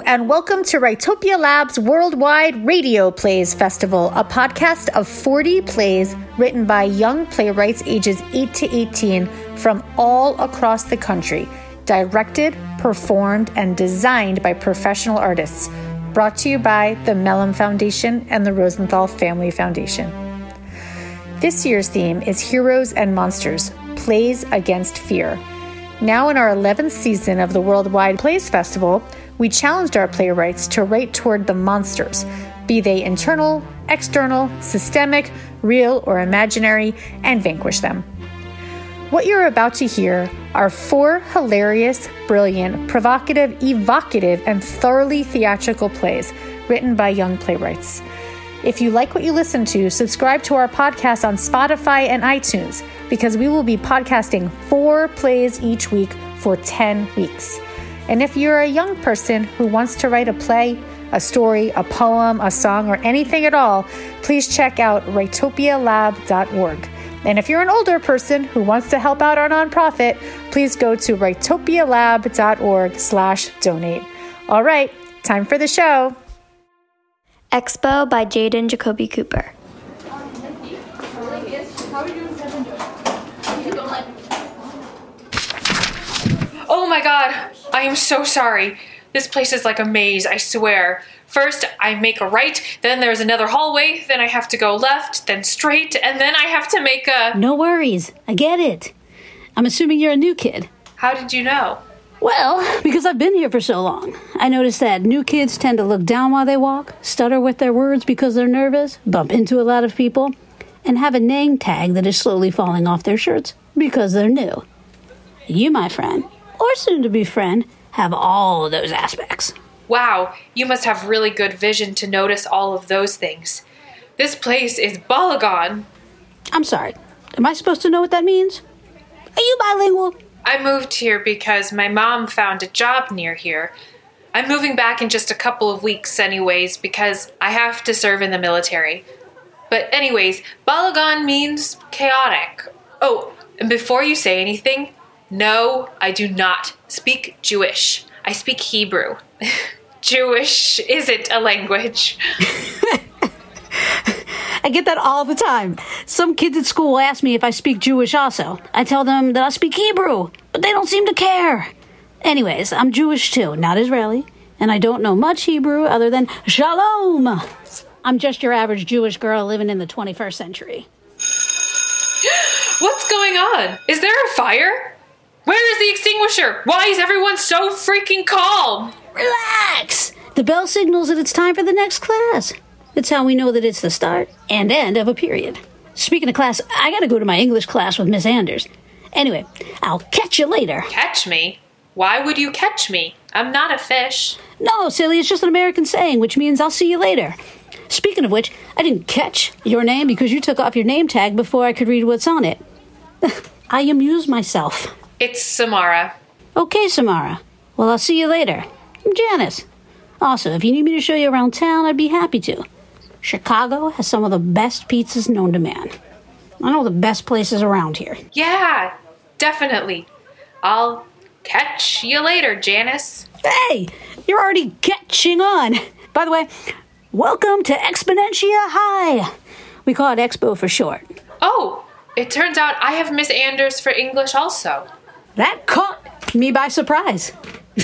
And welcome to Writopia Lab's Worldwide Radio Plays Festival, a podcast of 40 plays written by young playwrights ages 8 to 18 from all across the country, directed, performed, and designed by professional artists. Brought to you by the Mellon Foundation and the Rosenthal Family Foundation. This year's theme is Heroes and Monsters Plays Against Fear. Now, in our 11th season of the Worldwide Plays Festival, we challenged our playwrights to write toward the monsters, be they internal, external, systemic, real, or imaginary, and vanquish them. What you're about to hear are four hilarious, brilliant, provocative, evocative, and thoroughly theatrical plays written by young playwrights. If you like what you listen to, subscribe to our podcast on Spotify and iTunes because we will be podcasting four plays each week for 10 weeks. And if you're a young person who wants to write a play, a story, a poem, a song, or anything at all, please check out writopialab.org. And if you're an older person who wants to help out our nonprofit, please go to writopialab.org slash donate. All right, time for the show. Expo by Jaden Jacoby Cooper. Oh my god, I am so sorry. This place is like a maze, I swear. First, I make a right, then there's another hallway, then I have to go left, then straight, and then I have to make a. No worries. I get it. I'm assuming you're a new kid. How did you know? Well, because I've been here for so long. I noticed that new kids tend to look down while they walk, stutter with their words because they're nervous, bump into a lot of people, and have a name tag that is slowly falling off their shirts because they're new. You, my friend, or soon to be friend, have all of those aspects. Wow, you must have really good vision to notice all of those things. This place is Balagan. I'm sorry. Am I supposed to know what that means? Are you bilingual? I moved here because my mom found a job near here. I'm moving back in just a couple of weeks, anyways, because I have to serve in the military. But, anyways, Balagan means chaotic. Oh, and before you say anything, no, I do not speak Jewish. I speak Hebrew. Jewish isn't a language. I get that all the time. Some kids at school ask me if I speak Jewish also. I tell them that I speak Hebrew, but they don't seem to care. Anyways, I'm Jewish too, not Israeli, and I don't know much Hebrew other than Shalom. I'm just your average Jewish girl living in the 21st century. What's going on? Is there a fire? Where is the extinguisher? Why is everyone so freaking calm? Relax! The bell signals that it's time for the next class. That's how we know that it's the start and end of a period. Speaking of class, I gotta go to my English class with Miss Anders. Anyway, I'll catch you later. Catch me? Why would you catch me? I'm not a fish. No, silly, it's just an American saying, which means I'll see you later. Speaking of which, I didn't catch your name because you took off your name tag before I could read what's on it. I amuse myself. It's Samara. Okay, Samara. Well, I'll see you later. I'm Janice. Also, if you need me to show you around town, I'd be happy to. Chicago has some of the best pizzas known to man. I know the best places around here. Yeah, definitely. I'll catch you later, Janice. Hey, you're already catching on. By the way, welcome to Exponentia High. We call it Expo for short. Oh, it turns out I have Miss Anders for English also. That caught me by surprise.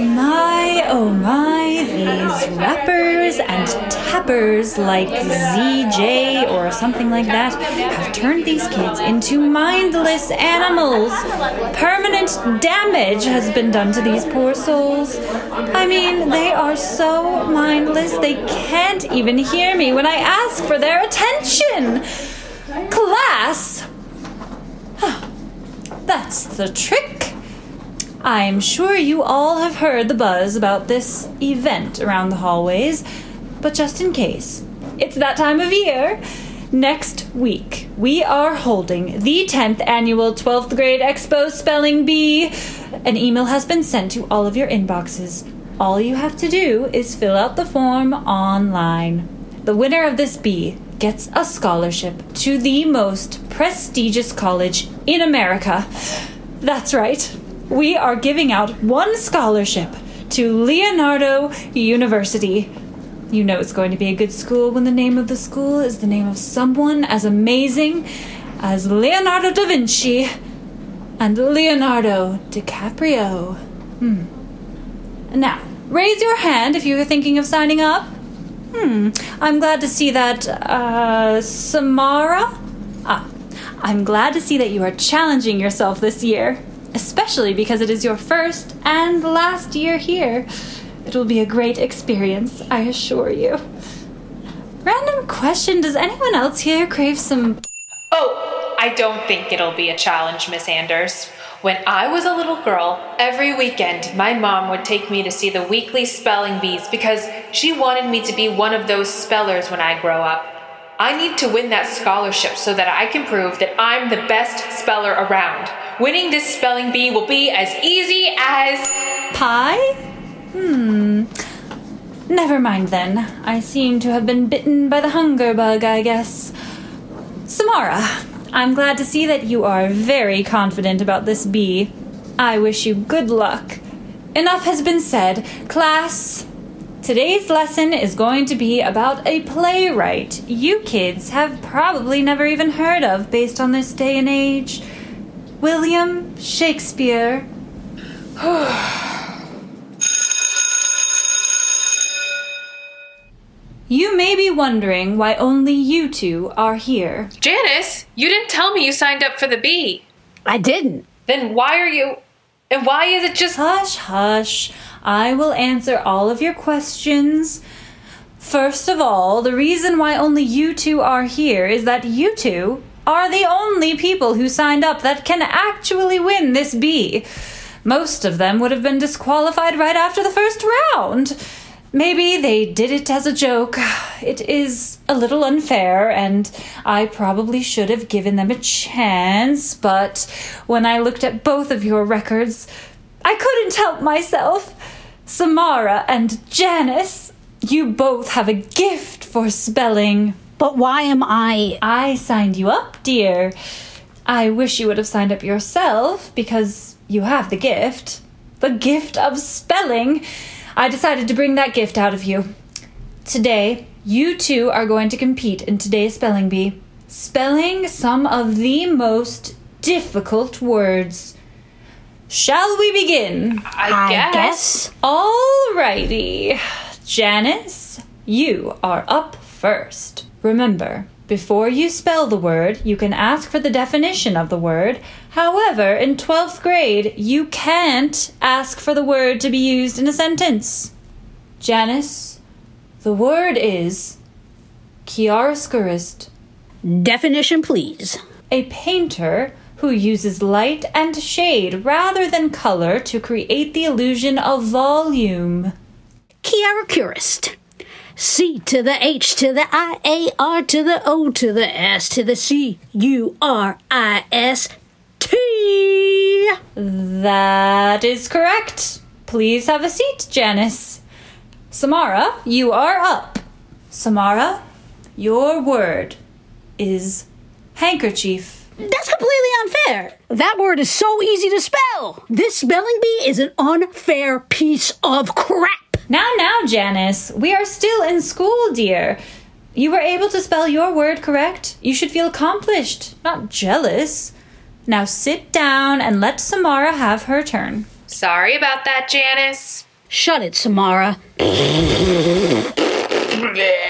My, oh my, these rappers and tappers like ZJ or something like that have turned these kids into mindless animals. Permanent damage has been done to these poor souls. I mean, they are so mindless they can't even hear me when I ask for their attention. Class! That's the trick. I'm sure you all have heard the buzz about this event around the hallways, but just in case, it's that time of year. Next week, we are holding the 10th annual 12th grade Expo Spelling Bee. An email has been sent to all of your inboxes. All you have to do is fill out the form online. The winner of this bee gets a scholarship to the most prestigious college in America. That's right. We are giving out one scholarship to Leonardo University. You know it's going to be a good school when the name of the school is the name of someone as amazing as Leonardo da Vinci and Leonardo DiCaprio. Hmm. Now, raise your hand if you are thinking of signing up. Hmm, I'm glad to see that, uh, Samara? Ah, I'm glad to see that you are challenging yourself this year, especially because it is your first and last year here. It will be a great experience, I assure you. Random question Does anyone else here crave some. Oh, I don't think it'll be a challenge, Miss Anders. When I was a little girl, every weekend my mom would take me to see the weekly spelling bees because she wanted me to be one of those spellers when I grow up. I need to win that scholarship so that I can prove that I'm the best speller around. Winning this spelling bee will be as easy as. Pie? Hmm. Never mind then. I seem to have been bitten by the hunger bug, I guess. Samara, I'm glad to see that you are very confident about this bee. I wish you good luck. Enough has been said. Class, today's lesson is going to be about a playwright you kids have probably never even heard of based on this day and age. William Shakespeare. You may be wondering why only you two are here. Janice, you didn't tell me you signed up for the bee. I didn't. Then why are you. And why is it just. Hush, hush. I will answer all of your questions. First of all, the reason why only you two are here is that you two are the only people who signed up that can actually win this bee. Most of them would have been disqualified right after the first round. Maybe they did it as a joke. It is a little unfair, and I probably should have given them a chance, but when I looked at both of your records, I couldn't help myself. Samara and Janice, you both have a gift for spelling. But why am I. I signed you up, dear. I wish you would have signed up yourself because you have the gift. The gift of spelling. I decided to bring that gift out of you. Today, you two are going to compete in today's spelling bee, spelling some of the most difficult words. Shall we begin? I, guess. guess. Alrighty. Janice, you are up first. Remember, before you spell the word, you can ask for the definition of the word. However, in 12th grade, you can't ask for the word to be used in a sentence. Janice, the word is chiaroscurist, Definition, please. a painter who uses light and shade rather than color to create the illusion of volume. Chiaroscurist. C to the H to the I A R to the O to the S to the C U R I S T. That is correct. Please have a seat, Janice. Samara, you are up. Samara, your word is handkerchief. That's completely unfair. That word is so easy to spell. This spelling bee is an unfair piece of crap. Now, now, Janice, we are still in school, dear. You were able to spell your word correct. You should feel accomplished, not jealous. Now sit down and let Samara have her turn. Sorry about that, Janice. Shut it, Samara.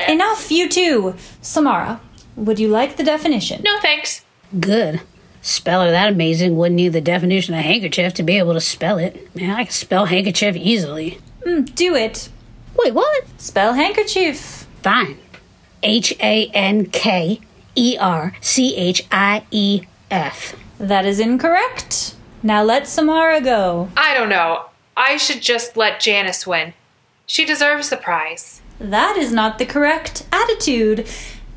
Enough, you two. Samara, would you like the definition? No thanks. Good. Speller that amazing wouldn't need the definition of handkerchief to be able to spell it. Man, I can spell handkerchief easily. Mm, do it. Wait, what? Spell handkerchief. Fine. H A N K E R C H I E F. That is incorrect. Now let Samara go. I don't know. I should just let Janice win. She deserves the prize. That is not the correct attitude.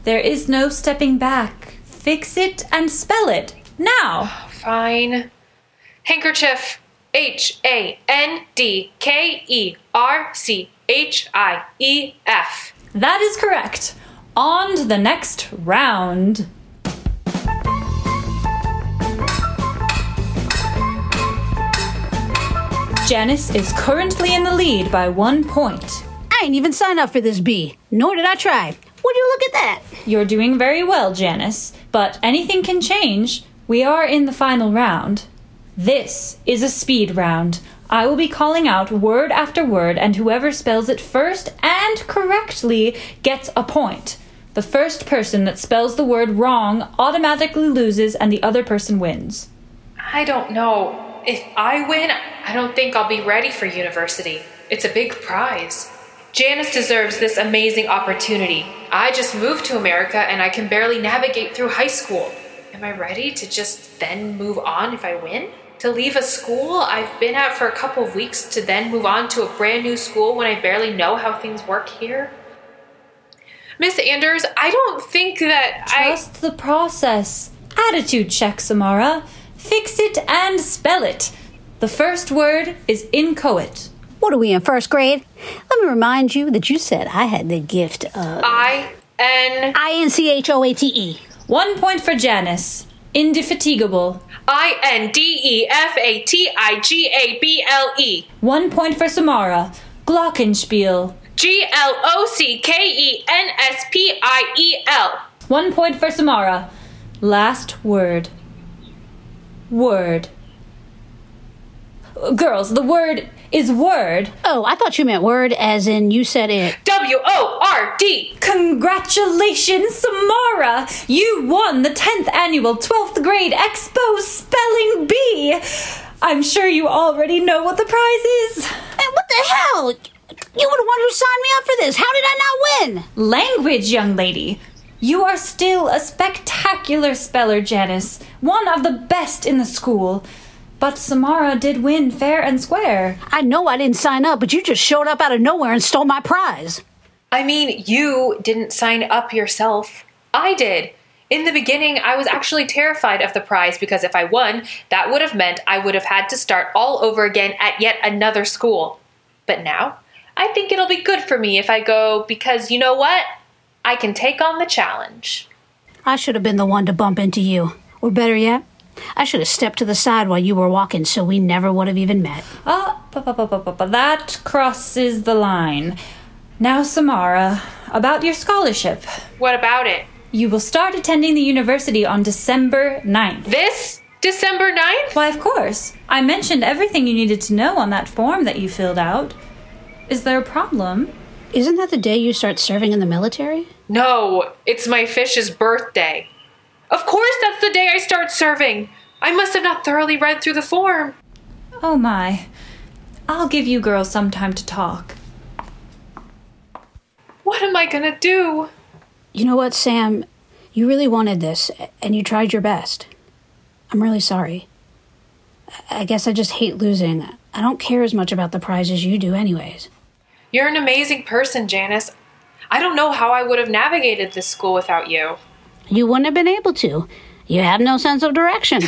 There is no stepping back. Fix it and spell it. Now. Fine. Handkerchief. H A N D K E R C H I E F. That is correct. On to the next round. Janice is currently in the lead by one point. I ain't even signed up for this bee, nor did I try. Would you look at that? You're doing very well, Janice, but anything can change. We are in the final round. This is a speed round. I will be calling out word after word, and whoever spells it first and correctly gets a point. The first person that spells the word wrong automatically loses, and the other person wins. I don't know. If I win, I don't think I'll be ready for university. It's a big prize. Janice deserves this amazing opportunity. I just moved to America and I can barely navigate through high school. Am I ready to just then move on if I win? To leave a school I've been at for a couple of weeks to then move on to a brand new school when I barely know how things work here? Miss Anders, I don't think that I Trust the process. Attitude check, Samara. Fix it and spell it. The first word is inchoate. What are we in first grade? Let me remind you that you said I had the gift of I N I N C H O A T E. One point for Janice. Indefatigable. I N D E F A T I G A B L E. One point for Samara. Glockenspiel. G L O C K E N S P I E L. One point for Samara. Last word. Word. Girls, the word is word. Oh, I thought you meant word as in you said it. W O R D. Congratulations, Samara! You won the 10th annual 12th grade Expo Spelling Bee! I'm sure you already know what the prize is. Hey, what the hell? You were the one who signed me up for this. How did I not win? Language, young lady. You are still a spectacular speller, Janice, one of the best in the school. But Samara did win fair and square. I know I didn't sign up, but you just showed up out of nowhere and stole my prize. I mean, you didn't sign up yourself. I did. In the beginning, I was actually terrified of the prize because if I won, that would have meant I would have had to start all over again at yet another school. But now, I think it'll be good for me if I go because you know what? I can take on the challenge. I should have been the one to bump into you. Or better yet, I should have stepped to the side while you were walking so we never would have even met. Ah, pa, that crosses the line. Now, Samara, about your scholarship. What about it? You will start attending the university on December 9th. This December 9th? Why, of course. I mentioned everything you needed to know on that form that you filled out. Is there a problem? Isn't that the day you start serving in the military? No, it's my fish's birthday. Of course, that's the day I start serving. I must have not thoroughly read through the form. Oh my. I'll give you girls some time to talk. What am I gonna do? You know what, Sam? You really wanted this, and you tried your best. I'm really sorry. I guess I just hate losing. I don't care as much about the prize as you do, anyways. You're an amazing person, Janice. I don't know how I would have navigated this school without you. You wouldn't have been able to. You have no sense of direction.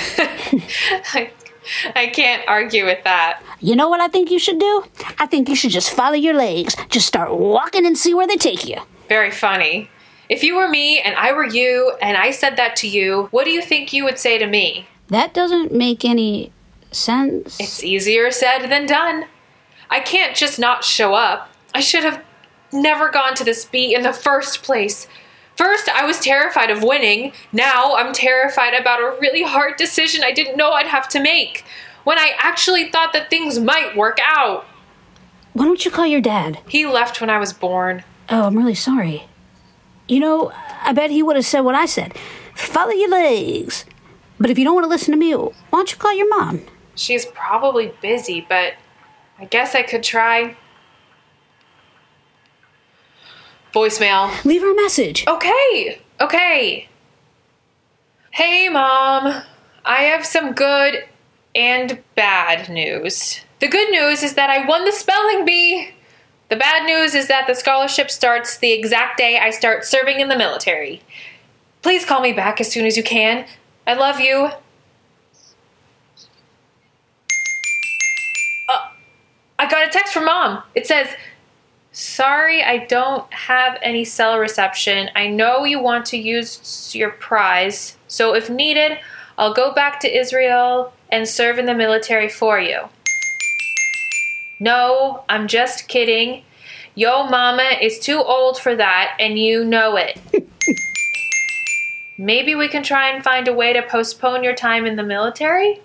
I, I can't argue with that. you know what I think you should do? I think you should just follow your legs. Just start walking and see where they take you. Very funny. If you were me and I were you and I said that to you, what do you think you would say to me? That doesn't make any sense. It's easier said than done. I can't just not show up. I should have never gone to this beat in the first place. First, I was terrified of winning. Now, I'm terrified about a really hard decision I didn't know I'd have to make. When I actually thought that things might work out. Why don't you call your dad? He left when I was born. Oh, I'm really sorry. You know, I bet he would have said what I said follow your legs. But if you don't want to listen to me, why don't you call your mom? She's probably busy, but I guess I could try. Voicemail. Leave her a message. Okay, okay. Hey, Mom. I have some good and bad news. The good news is that I won the spelling bee. The bad news is that the scholarship starts the exact day I start serving in the military. Please call me back as soon as you can. I love you. Uh, I got a text from Mom. It says, Sorry, I don't have any cell reception. I know you want to use your prize, so if needed, I'll go back to Israel and serve in the military for you. No, I'm just kidding. Yo mama is too old for that, and you know it. Maybe we can try and find a way to postpone your time in the military?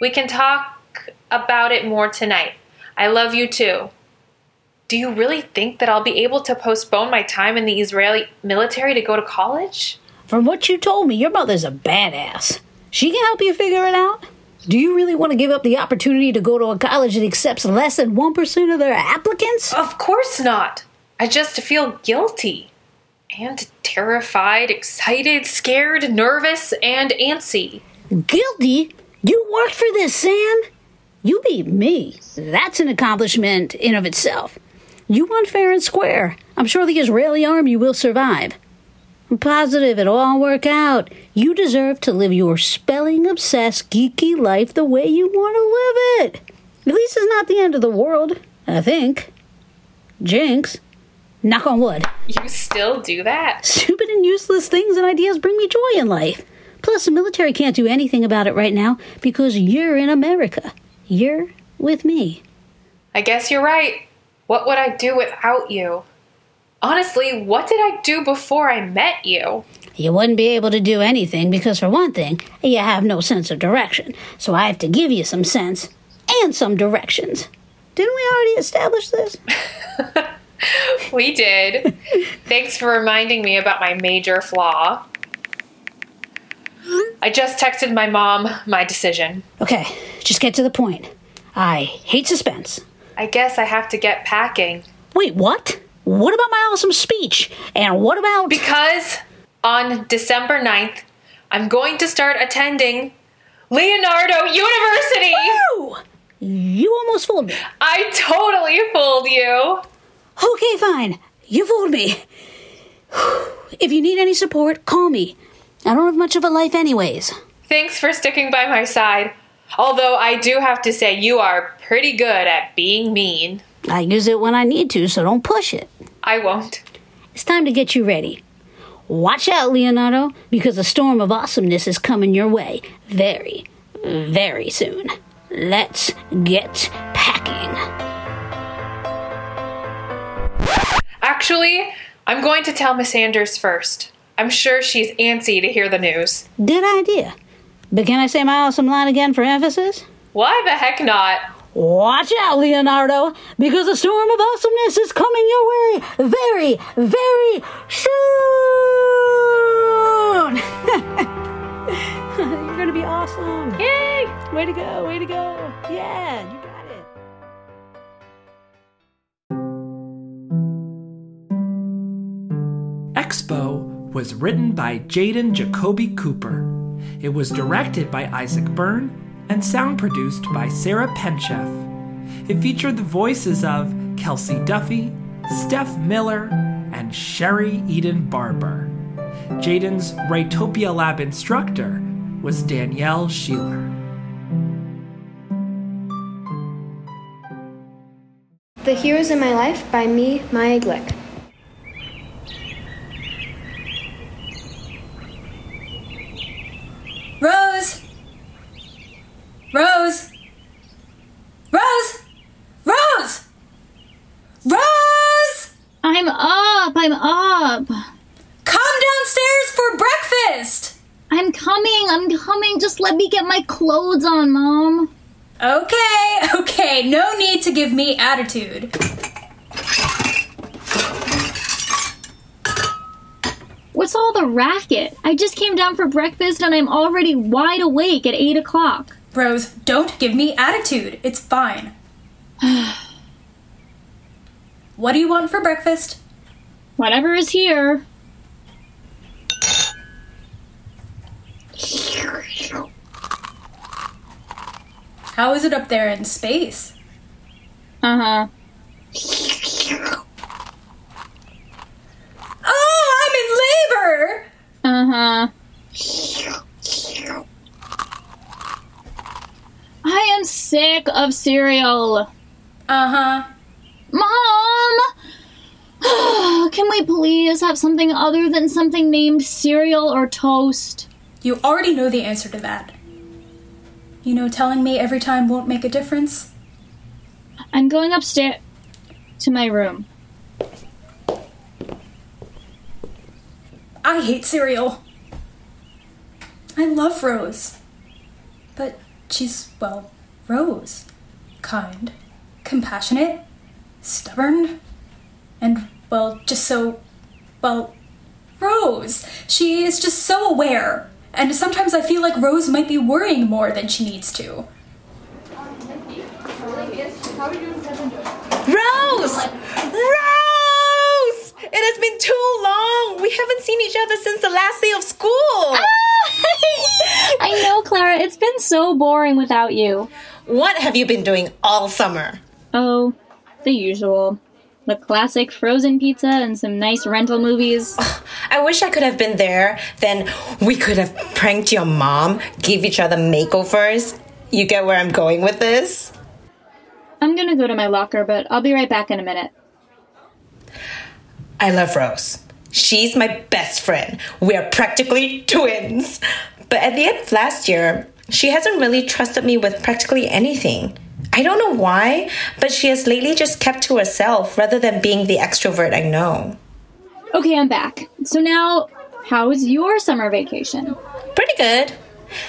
We can talk about it more tonight. I love you too. Do you really think that I'll be able to postpone my time in the Israeli military to go to college? From what you told me, your mother's a badass. She can help you figure it out. Do you really want to give up the opportunity to go to a college that accepts less than 1% of their applicants? Of course not. I just feel guilty. And terrified, excited, scared, nervous, and antsy. Guilty? You worked for this, Sam? You beat me. That's an accomplishment in of itself. You won fair and square. I'm sure the Israeli army will survive. I'm positive it'll all work out. You deserve to live your spelling obsessed, geeky life the way you want to live it. At least it's not the end of the world, I think. Jinx. Knock on wood. You still do that? Stupid and useless things and ideas bring me joy in life. Plus, the military can't do anything about it right now because you're in America. You're with me. I guess you're right. What would I do without you? Honestly, what did I do before I met you? You wouldn't be able to do anything because, for one thing, you have no sense of direction. So I have to give you some sense and some directions. Didn't we already establish this? We did. Thanks for reminding me about my major flaw. I just texted my mom my decision. Okay, just get to the point. I hate suspense. I guess I have to get packing. Wait, what? What about my awesome speech? And what about. Because on December 9th, I'm going to start attending Leonardo University! Woo! You almost fooled me. I totally fooled you! Okay, fine. You fooled me. If you need any support, call me. I don't have much of a life, anyways. Thanks for sticking by my side. Although I do have to say, you are pretty good at being mean. I use it when I need to, so don't push it. I won't. It's time to get you ready. Watch out, Leonardo, because a storm of awesomeness is coming your way very, very soon. Let's get packing. Actually, I'm going to tell Miss Anders first. I'm sure she's antsy to hear the news. Good idea. But can I say my awesome line again for emphasis? Why the heck not? Watch out, Leonardo, because a storm of awesomeness is coming your way very, very soon. You're going to be awesome. Yay! Way to go, way to go. Yeah, you got it. Expo was written by Jaden Jacoby Cooper. It was directed by Isaac Byrne and sound produced by Sarah Penchef. It featured the voices of Kelsey Duffy, Steph Miller, and Sherry Eden Barber. Jaden's Writopia Lab instructor was Danielle Sheeler. The Heroes in My Life by me, Maya Glick. Rose! Rose! Rose! Rose! Rose! I'm up. I'm up. Come downstairs for breakfast! I'm coming. I'm coming. Just let me get my clothes on, Mom. Okay, okay, no need to give me attitude. What's all the racket? I just came down for breakfast and I'm already wide awake at 8 o'clock. Rose, don't give me attitude. It's fine. what do you want for breakfast? Whatever is here. How is it up there in space? Uh huh. Oh, I'm in labor! Uh huh. I am sick of cereal. Uh huh. Mom! Can we please have something other than something named cereal or toast? You already know the answer to that. You know, telling me every time won't make a difference. I'm going upstairs to my room. I hate cereal. I love Rose. But she's, well, Rose. Kind, compassionate, stubborn, and, well, just so, well, Rose. She is just so aware. And sometimes I feel like Rose might be worrying more than she needs to. Rose! Rose! It has been long. We haven't seen each other since the last day of school. Ah, I know, Clara, it's been so boring without you. What have you been doing all summer? Oh, the usual. The classic frozen pizza and some nice rental movies. I wish I could have been there. Then we could have pranked your mom, give each other makeovers. You get where I'm going with this? I'm gonna go to my locker, but I'll be right back in a minute. I love Rose. She's my best friend. We are practically twins. But at the end of last year, she hasn't really trusted me with practically anything. I don't know why, but she has lately just kept to herself rather than being the extrovert I know. Okay, I'm back. So now, how was your summer vacation? Pretty good.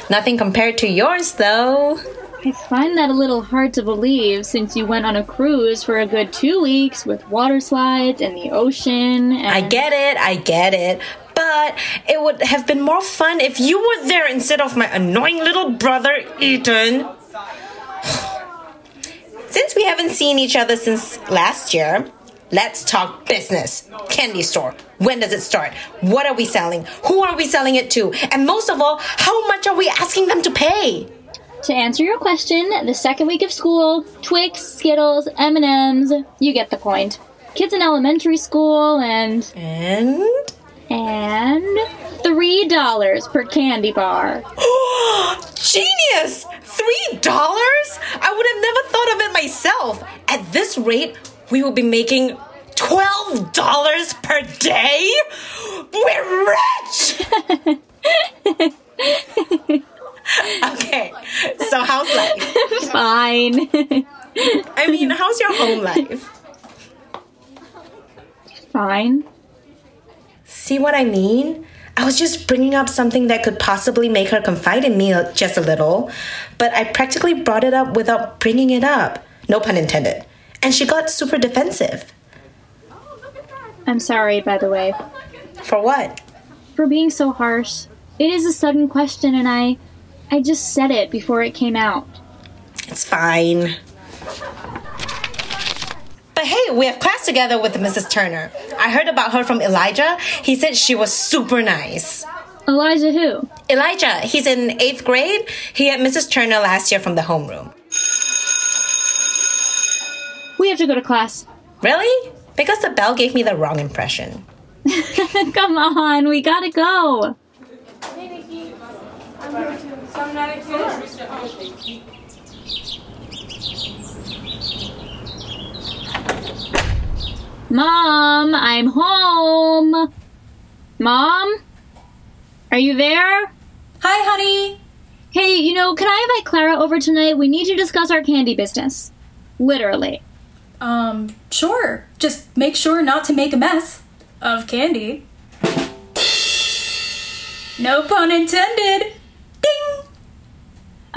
Nothing compared to yours, though. I find that a little hard to believe since you went on a cruise for a good two weeks with water slides and the ocean. And... I get it, I get it. But it would have been more fun if you were there instead of my annoying little brother, Ethan. Since we haven't seen each other since last year, let's talk business. Candy store. When does it start? What are we selling? Who are we selling it to? And most of all, how much are we asking them to pay? To answer your question, the second week of school, Twix, Skittles, M&Ms, you get the point. Kids in elementary school and And and three dollars per candy bar. Genius! Three dollars? I would have never thought of it myself. At this rate, we will be making twelve dollars per day. We're rich. okay, so how's life? Fine. I mean, how's your home life? Fine. See what I mean? I was just bringing up something that could possibly make her confide in me just a little, but I practically brought it up without bringing it up. No pun intended. And she got super defensive. I'm sorry, by the way, For what? for being so harsh. It is a sudden question and I I just said it before it came out. It's fine. But hey, we have class together with Mrs. Turner. I heard about her from Elijah. He said she was super nice. Elijah who? Elijah, he's in eighth grade. He had Mrs. Turner last year from the homeroom. We have to go to class. Really? Because the bell gave me the wrong impression. Come on, we gotta go. Mom, I'm home. Mom? Are you there? Hi, honey. Hey, you know, can I invite Clara over tonight? We need to discuss our candy business. Literally. Um, sure. Just make sure not to make a mess of candy. No pun intended.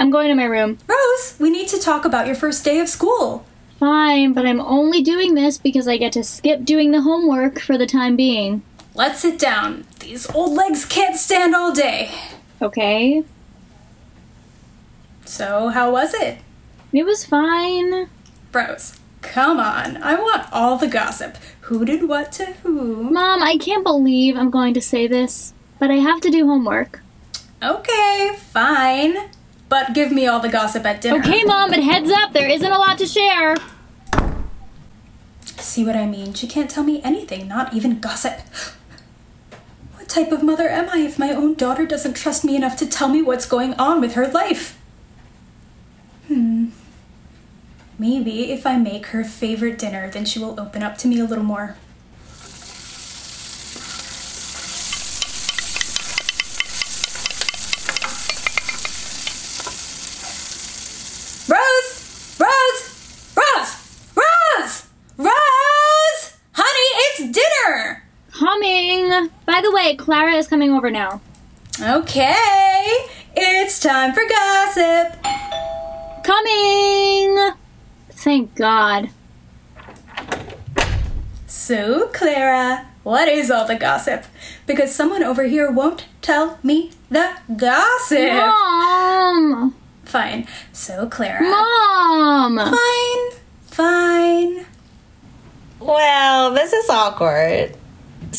I'm going to my room. Rose, we need to talk about your first day of school. Fine, but I'm only doing this because I get to skip doing the homework for the time being. Let's sit down. These old legs can't stand all day. Okay? So, how was it? It was fine. Rose, come on. I want all the gossip. Who did what to who? Mom, I can't believe I'm going to say this, but I have to do homework. Okay, fine. But give me all the gossip at dinner. Okay, Mom, but heads up, there isn't a lot to share. See what I mean? She can't tell me anything, not even gossip. What type of mother am I if my own daughter doesn't trust me enough to tell me what's going on with her life? Hmm. Maybe if I make her favorite dinner, then she will open up to me a little more. Rose! Rose! Rose! by the way, is coming over now. Okay, it's time for gossip. Coming! Thank God. So, Clara, what is all the gossip? Because someone over here won't tell me the gossip. Mom! Fine. So, Clara. Mom! Fine. Fine. Well, this is awkward.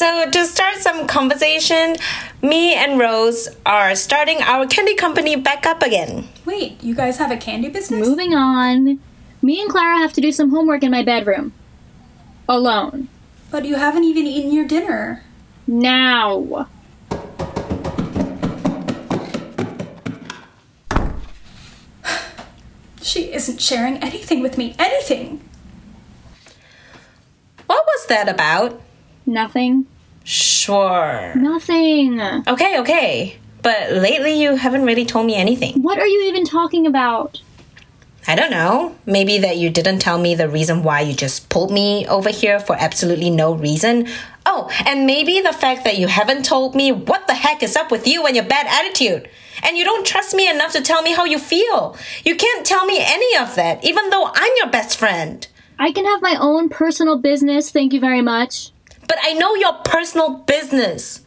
So, to start some conversation, me and Rose are starting our candy company back up again. Wait, you guys have a candy business? Moving on. Me and Clara have to do some homework in my bedroom. Alone. But you haven't even eaten your dinner. Now. She isn't sharing anything with me. Anything. What was that about? Nothing. Sure. Nothing. Okay, okay. But lately you haven't really told me anything. What are you even talking about? I don't know. Maybe that you didn't tell me the reason why you just pulled me over here for absolutely no reason. Oh, and maybe the fact that you haven't told me what the heck is up with you and your bad attitude. And you don't trust me enough to tell me how you feel. You can't tell me any of that, even though I'm your best friend. I can have my own personal business, thank you very much. But I know your personal business.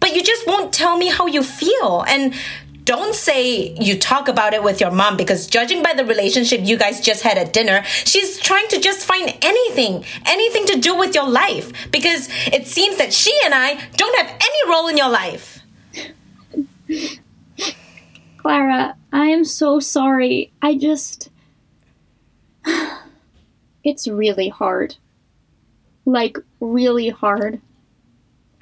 But you just won't tell me how you feel. And don't say you talk about it with your mom because judging by the relationship you guys just had at dinner, she's trying to just find anything, anything to do with your life because it seems that she and I don't have any role in your life. Clara, I am so sorry. I just. It's really hard. Like, really hard.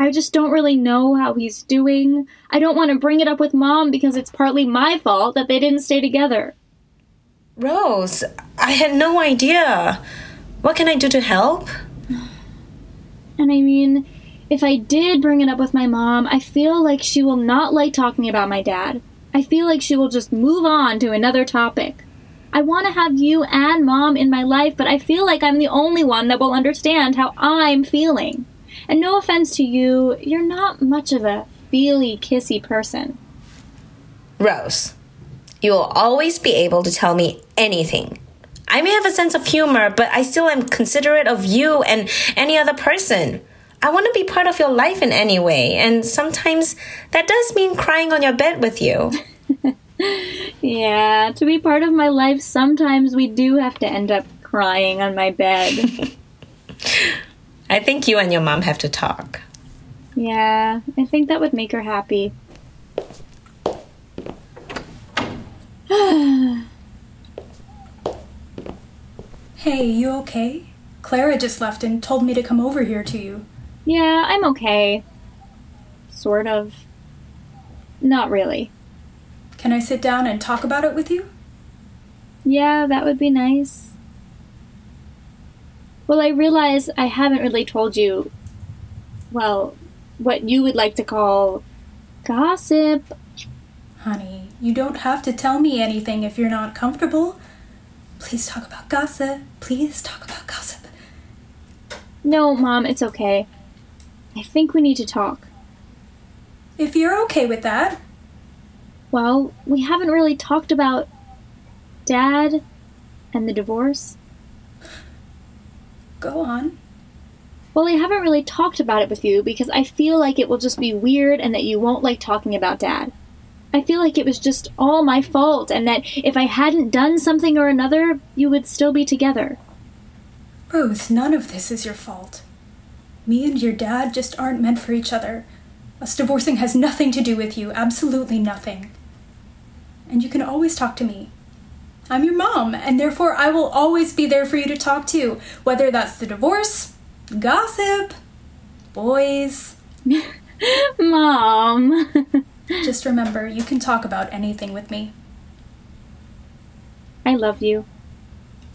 I just don't really know how he's doing. I don't want to bring it up with mom because it's partly my fault that they didn't stay together. Rose, I had no idea. What can I do to help? And I mean, if I did bring it up with my mom, I feel like she will not like talking about my dad. I feel like she will just move on to another topic. I want to have you and mom in my life, but I feel like I'm the only one that will understand how I'm feeling. And no offense to you, you're not much of a feely, kissy person. Rose, you will always be able to tell me anything. I may have a sense of humor, but I still am considerate of you and any other person. I want to be part of your life in any way, and sometimes that does mean crying on your bed with you. yeah, to be part of my life, sometimes we do have to end up crying on my bed. I think you and your mom have to talk. Yeah, I think that would make her happy. Hey, you okay? Clara just left and told me to come over here to you. Yeah, I'm okay. Sort of. Not really. Can I sit down and talk about it with you? Yeah, that would be nice. Well, I realize I haven't really told you, well, what you would like to call gossip. Honey, you don't have to tell me anything if you're not comfortable. Please talk about gossip. Please talk about gossip. No, Mom, it's okay. I think we need to talk. If you're okay with that. Well, we haven't really talked about Dad and the divorce. Go on. Well, I haven't really talked about it with you because I feel like it will just be weird and that you won't like talking about Dad. I feel like it was just all my fault and that if I hadn't done something or another, you would still be together. Rose, none of this is your fault. Me and your dad just aren't meant for each other. Us divorcing has nothing to do with you, absolutely nothing. And you can always talk to me. I'm your mom, and therefore I will always be there for you to talk to, whether that's the divorce, gossip, boys. Mom. Just remember, you can talk about anything with me. I love you.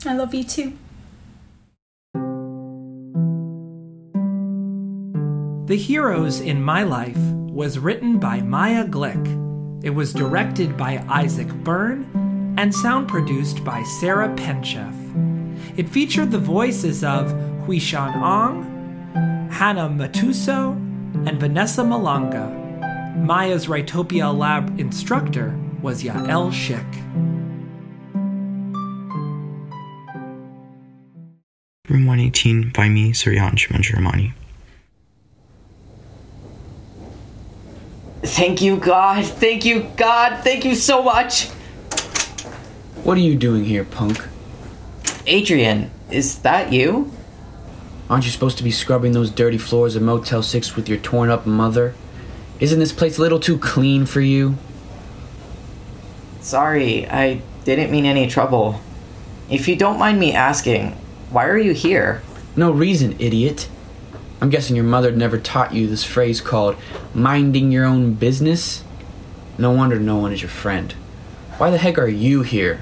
I love you too. The Heroes in My Life was written by Maya Glick. It was directed by Isaac Byrne and sound produced by Sarah Penchef. It featured the voices of Huishan Ong, Hannah Matuso, and Vanessa Malanga. Maya's Writopia Lab instructor was Yael Schick. Room 118 by me, Suryansh Manjuramani. Thank you, God. Thank you, God. Thank you so much. What are you doing here, punk? Adrian, is that you? Aren't you supposed to be scrubbing those dirty floors of Motel 6 with your torn up mother? Isn't this place a little too clean for you? Sorry, I didn't mean any trouble. If you don't mind me asking, why are you here? No reason, idiot. I'm guessing your mother never taught you this phrase called minding your own business? No wonder no one is your friend. Why the heck are you here?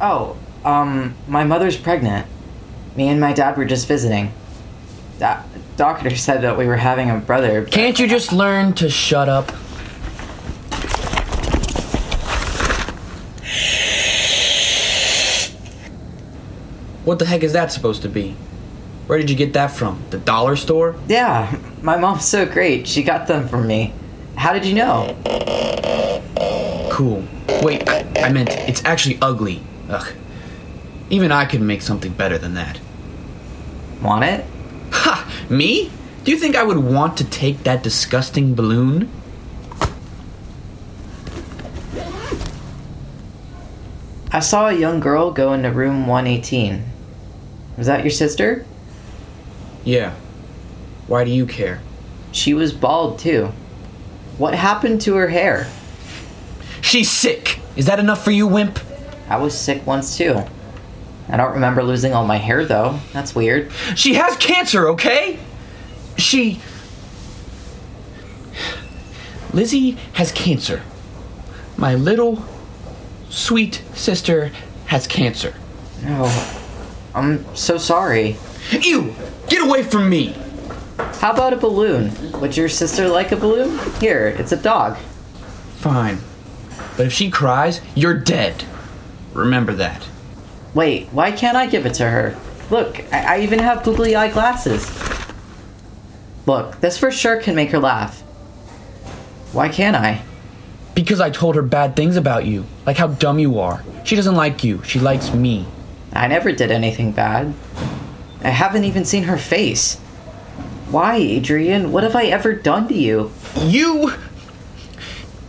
Oh, um, my mother's pregnant. Me and my dad were just visiting. Da- doctor said that we were having a brother. Can't you just learn to shut up? What the heck is that supposed to be? Where did you get that from? The dollar store? Yeah, my mom's so great. She got them for me. How did you know? Cool. Wait, I, I meant it's actually ugly. Ugh. Even I could make something better than that. Want it? Ha! Me? Do you think I would want to take that disgusting balloon? I saw a young girl go into room 118. Was that your sister? Yeah. Why do you care? She was bald too. What happened to her hair? She's sick. Is that enough for you, wimp? I was sick once too. I don't remember losing all my hair though. That's weird. She has cancer, okay? She. Lizzie has cancer. My little sweet sister has cancer. No. I'm so sorry. Ew! Get away from me! How about a balloon? Would your sister like a balloon? Here, it's a dog. Fine. But if she cries, you're dead. Remember that. Wait, why can't I give it to her? Look, I, I even have googly eye glasses. Look, this for sure can make her laugh. Why can't I? Because I told her bad things about you, like how dumb you are. She doesn't like you, she likes me. I never did anything bad. I haven't even seen her face. Why, Adrian? What have I ever done to you? You.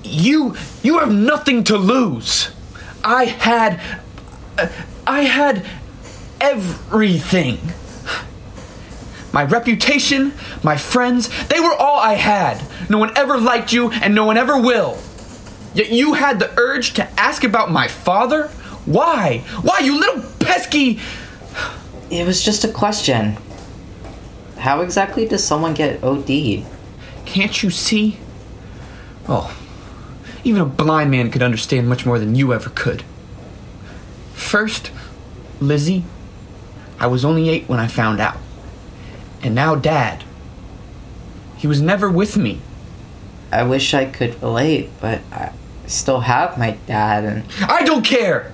You. You have nothing to lose. I had. uh, I had everything. My reputation, my friends, they were all I had. No one ever liked you, and no one ever will. Yet you had the urge to ask about my father? Why? Why, you little pesky. It was just a question. How exactly does someone get OD'd? Can't you see? Oh, even a blind man could understand much more than you ever could. First, Lizzie, I was only eight when I found out. And now, Dad. He was never with me. I wish I could relate, but I still have my dad and. I don't care!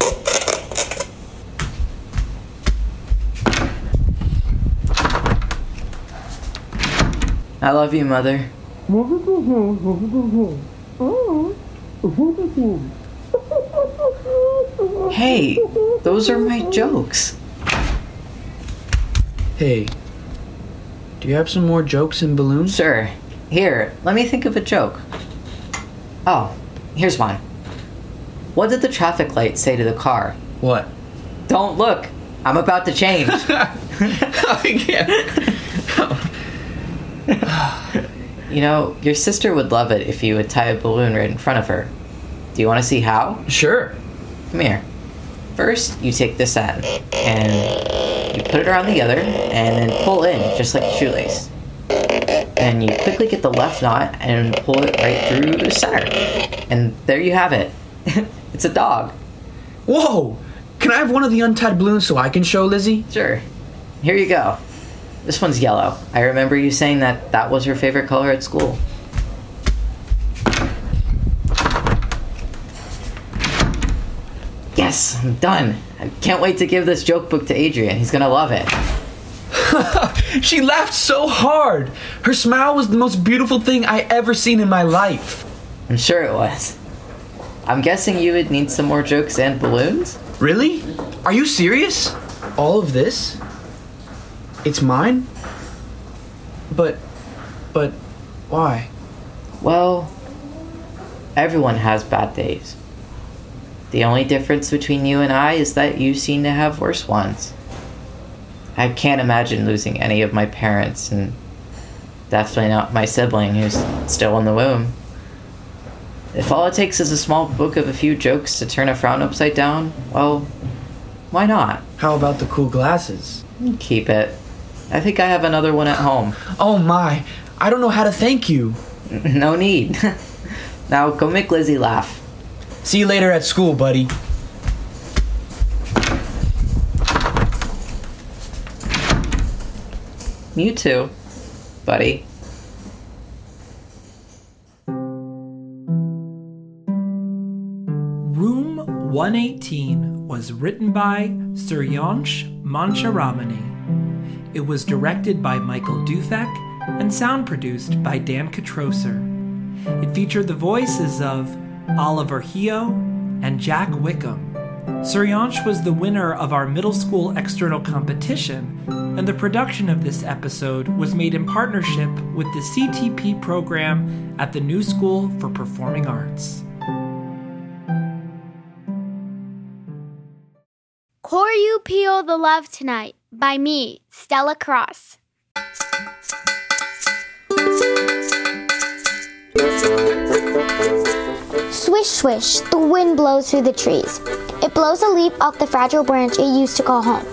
I love you, Mother. Hey, those are my jokes. Hey, do you have some more jokes and balloons? Sure. Here, let me think of a joke. Oh, here's one. What did the traffic light say to the car? What? Don't look. I'm about to change. I can't. You know, your sister would love it if you would tie a balloon right in front of her. Do you want to see how? Sure. Come here. First, you take this end and you put it around the other and then pull in just like a shoelace. And you quickly get the left knot and pull it right through the center. And there you have it. it's a dog. Whoa! Can I have one of the untied balloons so I can show Lizzie? Sure. Here you go. This one's yellow. I remember you saying that that was your favorite color at school. Yes, I'm done. I can't wait to give this joke book to Adrian. He's gonna love it. she laughed so hard. Her smile was the most beautiful thing I ever seen in my life. I'm sure it was. I'm guessing you would need some more jokes and balloons? Really? Are you serious? All of this? It's mine? But. but. why? Well, everyone has bad days. The only difference between you and I is that you seem to have worse ones. I can't imagine losing any of my parents, and definitely not my sibling who's still in the womb. If all it takes is a small book of a few jokes to turn a frown upside down, well, why not? How about the cool glasses? Keep it. I think I have another one at home. Oh my, I don't know how to thank you. No need. now go make Lizzie laugh. See you later at school, buddy. You too, buddy. Room 118 was written by Suryansh Mancharamani. It was directed by Michael Dufek and sound produced by Dan Kitrosser. It featured the voices of Oliver Heo and Jack Wickham. Suryansh was the winner of our middle school external competition, and the production of this episode was made in partnership with the CTP program at the New School for Performing Arts. Core You Peel the Love Tonight by me, Stella Cross. Swish, swish, the wind blows through the trees. It blows a leaf off the fragile branch it used to call home.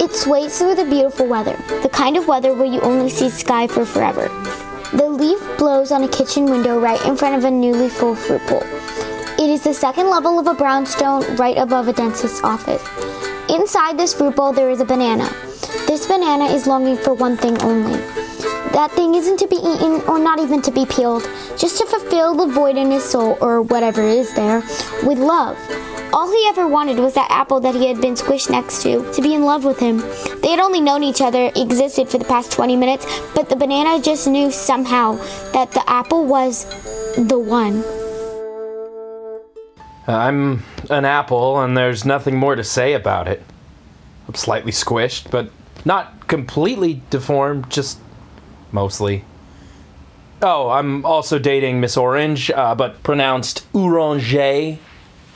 It sways through the beautiful weather, the kind of weather where you only see sky for forever. The leaf blows on a kitchen window right in front of a newly full fruit bowl. It is the second level of a brownstone right above a dentist's office. Inside this fruit bowl, there is a banana. This banana is longing for one thing only. That thing isn't to be eaten or not even to be peeled, just to fulfill the void in his soul, or whatever is there, with love. All he ever wanted was that apple that he had been squished next to, to be in love with him. They had only known each other, existed for the past 20 minutes, but the banana just knew somehow that the apple was the one. Uh, I'm an apple, and there's nothing more to say about it. Slightly squished, but not completely deformed, just mostly. Oh, I'm also dating Miss Orange, uh, but pronounced Orange.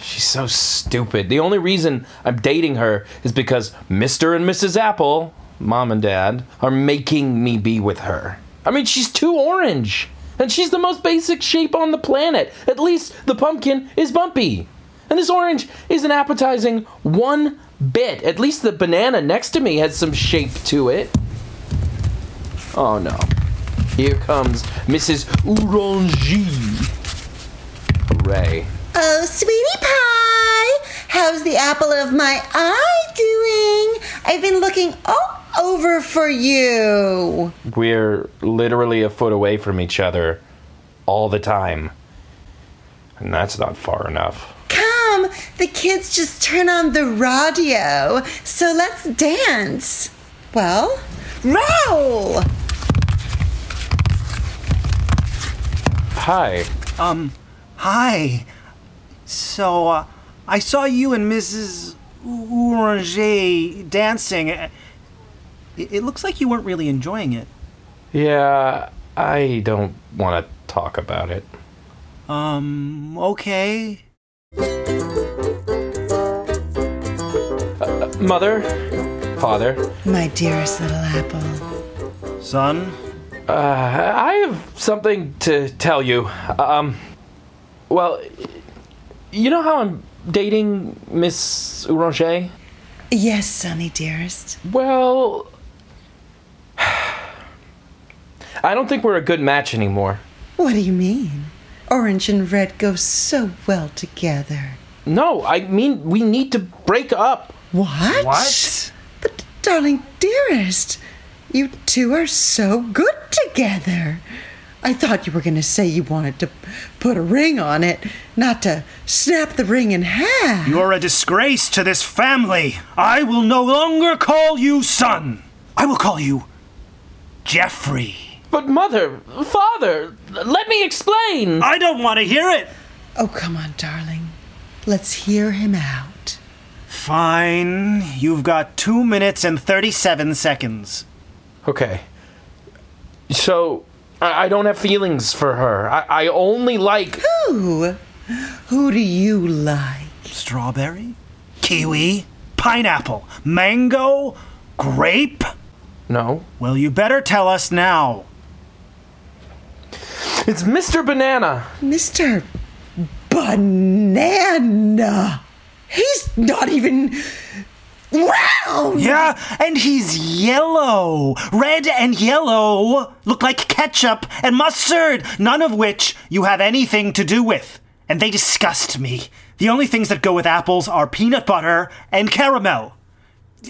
She's so stupid. The only reason I'm dating her is because Mr. and Mrs. Apple, mom and dad, are making me be with her. I mean, she's too orange. And she's the most basic shape on the planet. At least the pumpkin is bumpy. And this orange isn't appetizing one bit. At least the banana next to me has some shape to it. Oh no. Here comes Mrs. Orange. Hooray. Oh, sweetie pie! How's the apple of my eye doing? I've been looking all over for you. We're literally a foot away from each other all the time. And that's not far enough. Come, the kids just turn on the radio, so let's dance. Well, roll! Hi. Um, hi. So, uh, I saw you and Mrs. Orange dancing. It, it looks like you weren't really enjoying it. Yeah, I don't want to talk about it. Um, okay. Mother? Father? My dearest little apple. Son? Uh, I have something to tell you. Um, well, you know how I'm dating Miss Orange? Yes, Sonny, dearest. Well, I don't think we're a good match anymore. What do you mean? Orange and red go so well together. No, I mean we need to break up. What? What? But, darling, dearest, you two are so good together. I thought you were going to say you wanted to put a ring on it, not to snap the ring in half. You're a disgrace to this family. I will no longer call you son. I will call you Jeffrey. But mother, father, let me explain. I don't want to hear it. Oh, come on, darling. Let's hear him out. Fine. You've got two minutes and 37 seconds. Okay. So, I, I don't have feelings for her. I, I only like. Who? Who do you like? Strawberry? Kiwi? Pineapple? Mango? Grape? No. Well, you better tell us now. It's Mr. Banana. Mr. Banana. He's not even round. Yeah, and he's yellow. Red and yellow look like ketchup and mustard, none of which you have anything to do with. And they disgust me. The only things that go with apples are peanut butter and caramel.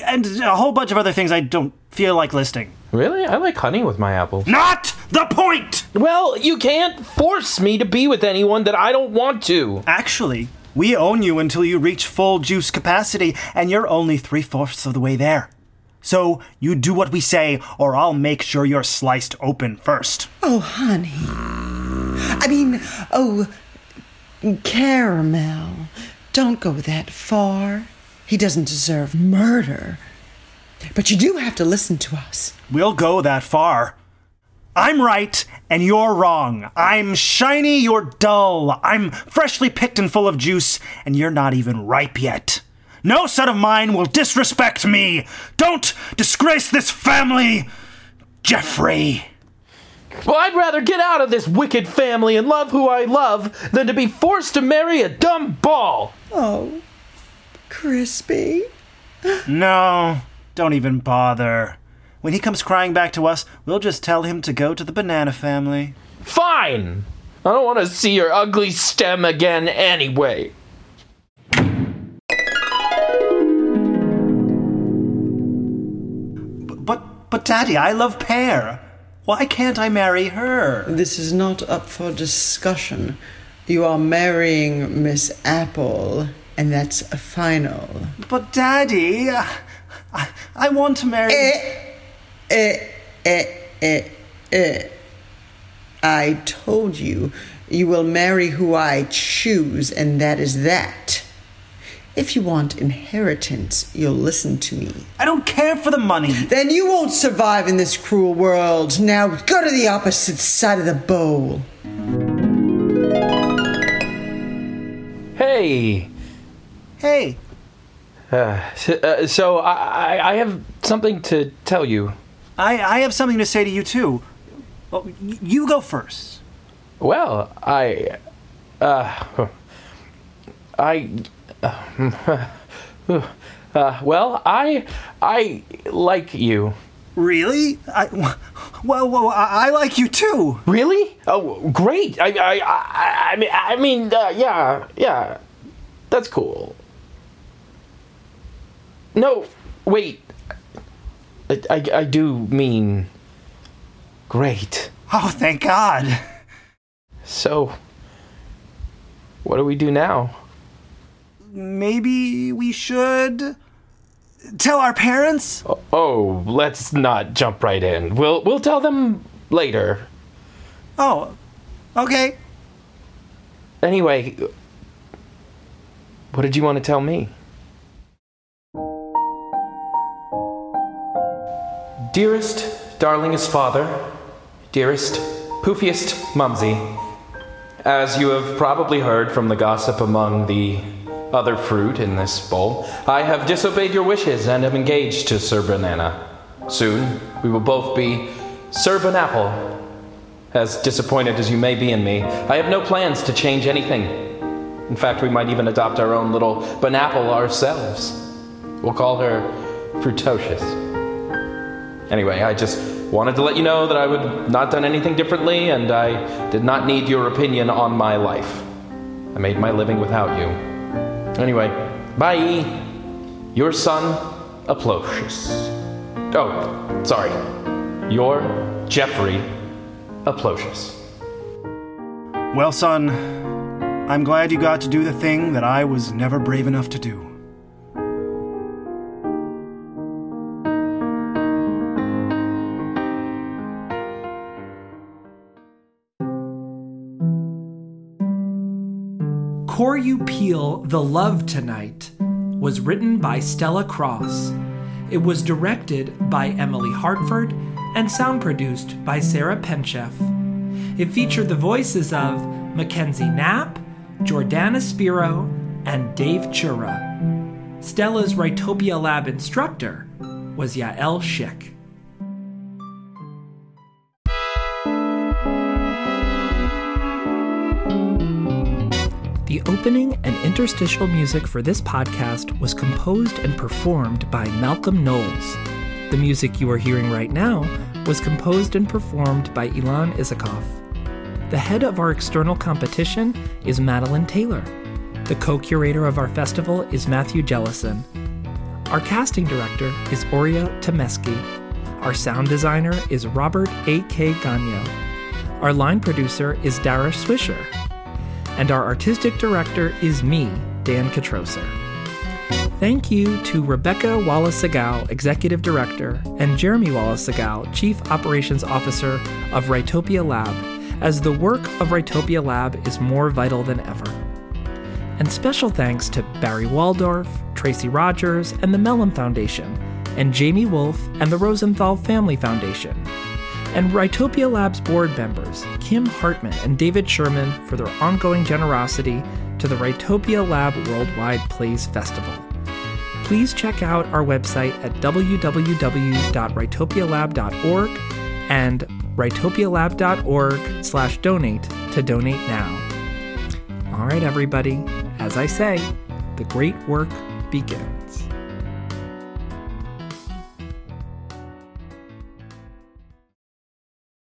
And a whole bunch of other things I don't feel like listing. Really? I like honey with my apples. Not the point! Well, you can't force me to be with anyone that I don't want to. Actually, we own you until you reach full juice capacity, and you're only three fourths of the way there. So you do what we say, or I'll make sure you're sliced open first. Oh, honey. I mean, oh, caramel. Don't go that far. He doesn't deserve murder. But you do have to listen to us. We'll go that far. I'm right and you're wrong. I'm shiny, you're dull. I'm freshly picked and full of juice, and you're not even ripe yet. No son of mine will disrespect me. Don't disgrace this family, Jeffrey. Well, I'd rather get out of this wicked family and love who I love than to be forced to marry a dumb ball. Oh, Crispy. No, don't even bother. When he comes crying back to us, we'll just tell him to go to the banana family. Fine! I don't want to see your ugly stem again anyway. But, but, Daddy, I love Pear. Why can't I marry her? This is not up for discussion. You are marrying Miss Apple, and that's a final. But, Daddy, I, I want to marry. Eh, eh, eh, eh, eh. I told you, you will marry who I choose, and that is that. If you want inheritance, you'll listen to me. I don't care for the money. Then you won't survive in this cruel world. Now go to the opposite side of the bowl. Hey. Hey. Uh, so, uh, so I, I, I have something to tell you. I, I have something to say to you, too. Well, you go first. Well, I. Uh. I. Uh, uh, well, I. I like you. Really? I, well, well, I, I like you too. Really? Oh, great! I, I, I, I mean, I mean, uh, yeah, yeah, that's cool. No, wait. I, I, I do mean great. Oh, thank God. So, what do we do now? Maybe we should tell our parents? Oh, oh, let's not jump right in. We'll we'll tell them later. Oh, okay. Anyway, what did you want to tell me? Dearest, darlingest father, dearest, poofiest mumsy, as you have probably heard from the gossip among the other fruit in this bowl, I have disobeyed your wishes and am engaged to Sir Banana. Soon, we will both be Sir Banapple. As disappointed as you may be in me, I have no plans to change anything. In fact, we might even adopt our own little Banapple ourselves. We'll call her Fruitocious. Anyway, I just wanted to let you know that I would not done anything differently, and I did not need your opinion on my life. I made my living without you. Anyway, bye. Your son, Aplosius. Oh, sorry. Your Jeffrey Aplosius. Well, son, I'm glad you got to do the thing that I was never brave enough to do. You Peel the Love Tonight was written by Stella Cross. It was directed by Emily Hartford and sound produced by Sarah Penchef. It featured the voices of Mackenzie Knapp, Jordana Spiro, and Dave Chura. Stella's Writopia Lab instructor was Yael Schick. The opening and interstitial music for this podcast was composed and performed by Malcolm Knowles. The music you are hearing right now was composed and performed by Ilan Isakov. The head of our external competition is Madeline Taylor. The co curator of our festival is Matthew Jellison. Our casting director is Oria Temeski. Our sound designer is Robert A.K. Gagno. Our line producer is Dara Swisher. And our artistic director is me, Dan Kitrosser. Thank you to Rebecca Wallace Segall, Executive Director, and Jeremy Wallace Segall, Chief Operations Officer of Writopia Lab, as the work of Writopia Lab is more vital than ever. And special thanks to Barry Waldorf, Tracy Rogers, and the Mellon Foundation, and Jamie Wolf and the Rosenthal Family Foundation, and Writopia Lab's board members, Kim Hartman and David Sherman, for their ongoing generosity to the Writopia Lab Worldwide Plays Festival. Please check out our website at www.writopialab.org and writopialab.org slash donate to donate now. All right, everybody, as I say, the great work begins.